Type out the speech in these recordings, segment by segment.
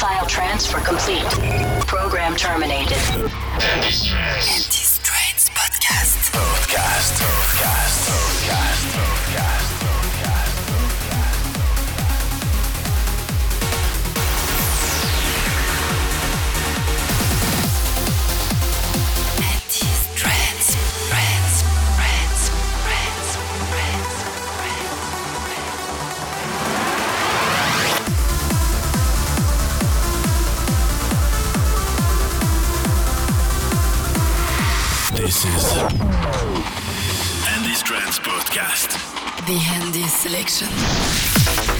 File transfer complete. Program terminated. Andy's Trance. Podcast. Podcast. Podcast. Podcast. Podcast. mixes. Andy's Trance Podcast. The Handy Selection.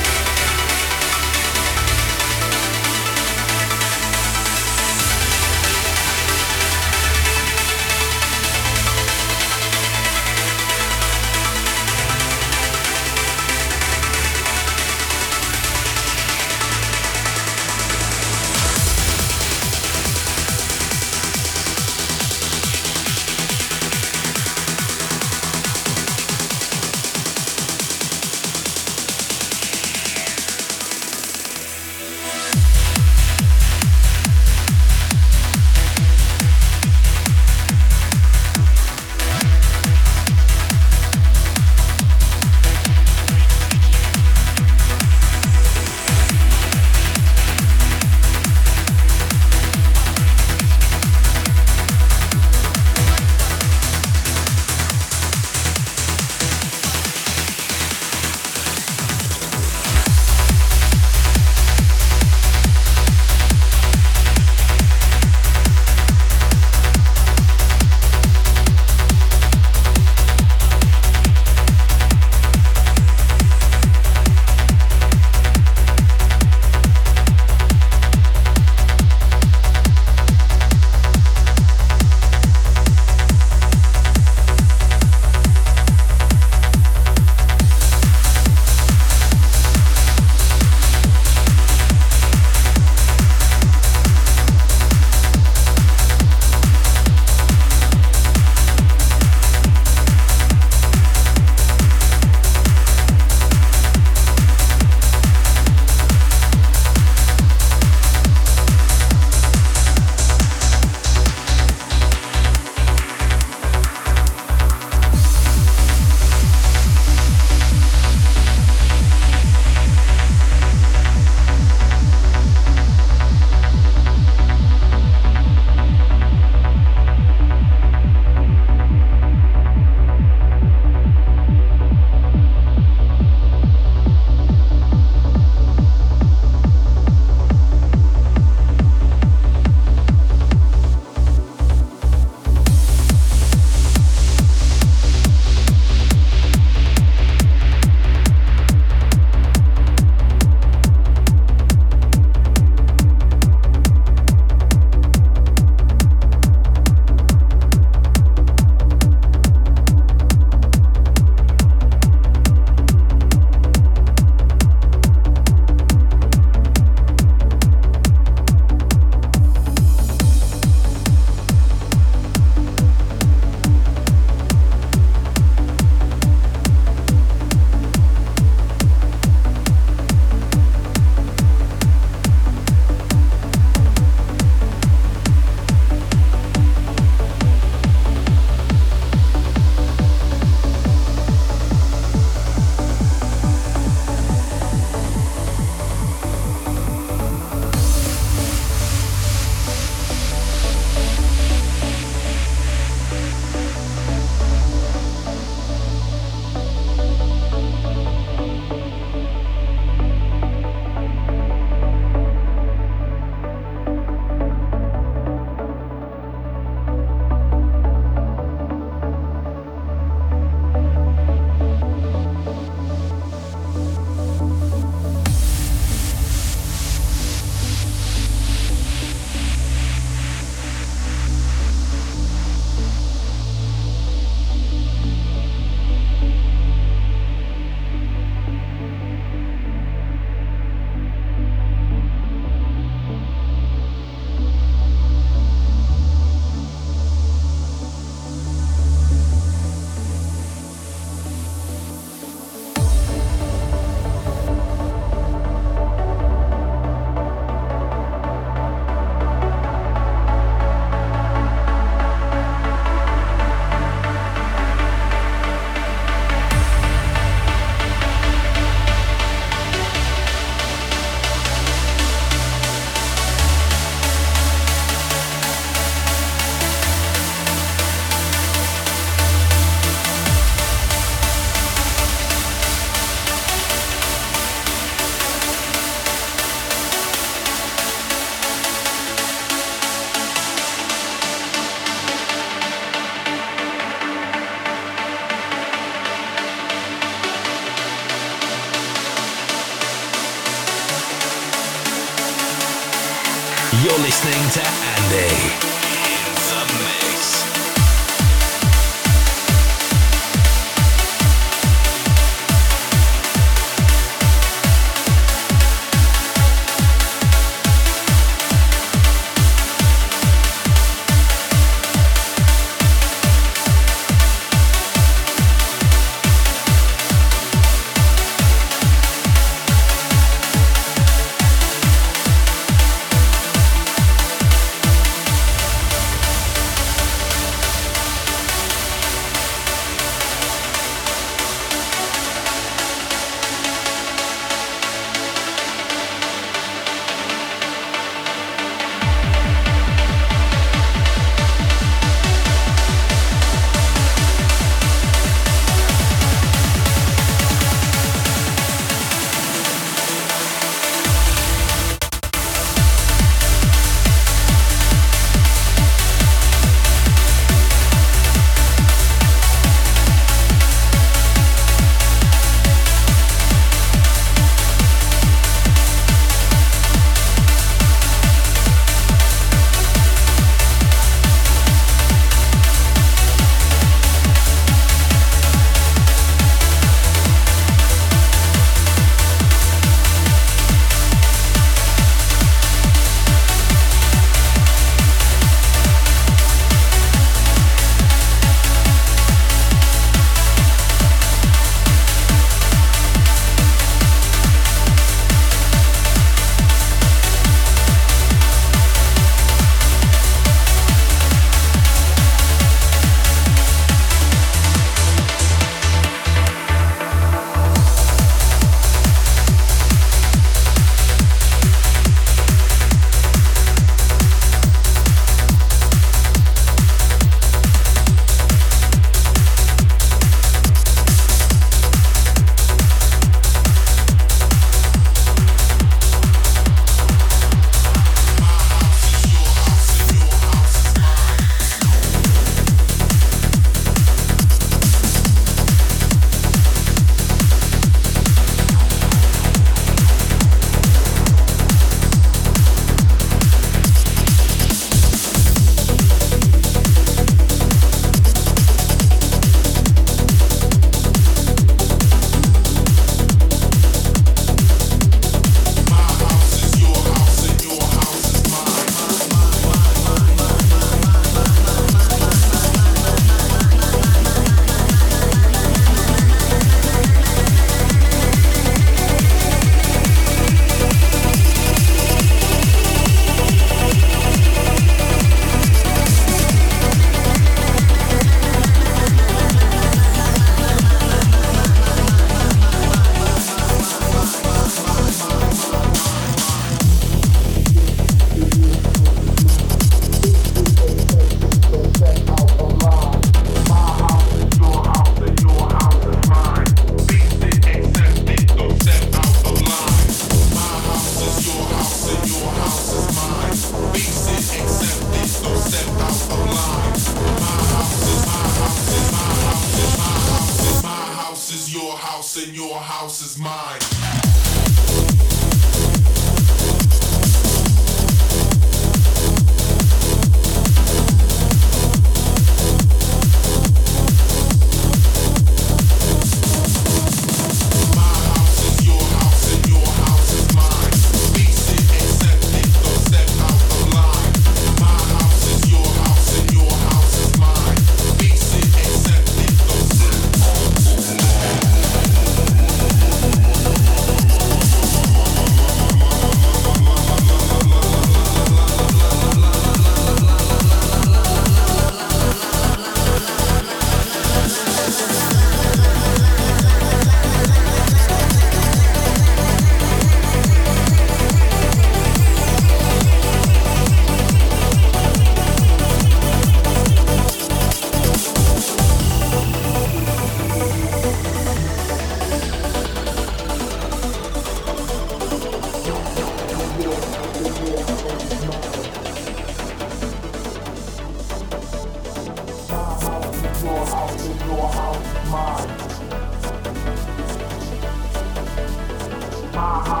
My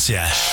ndevice.ch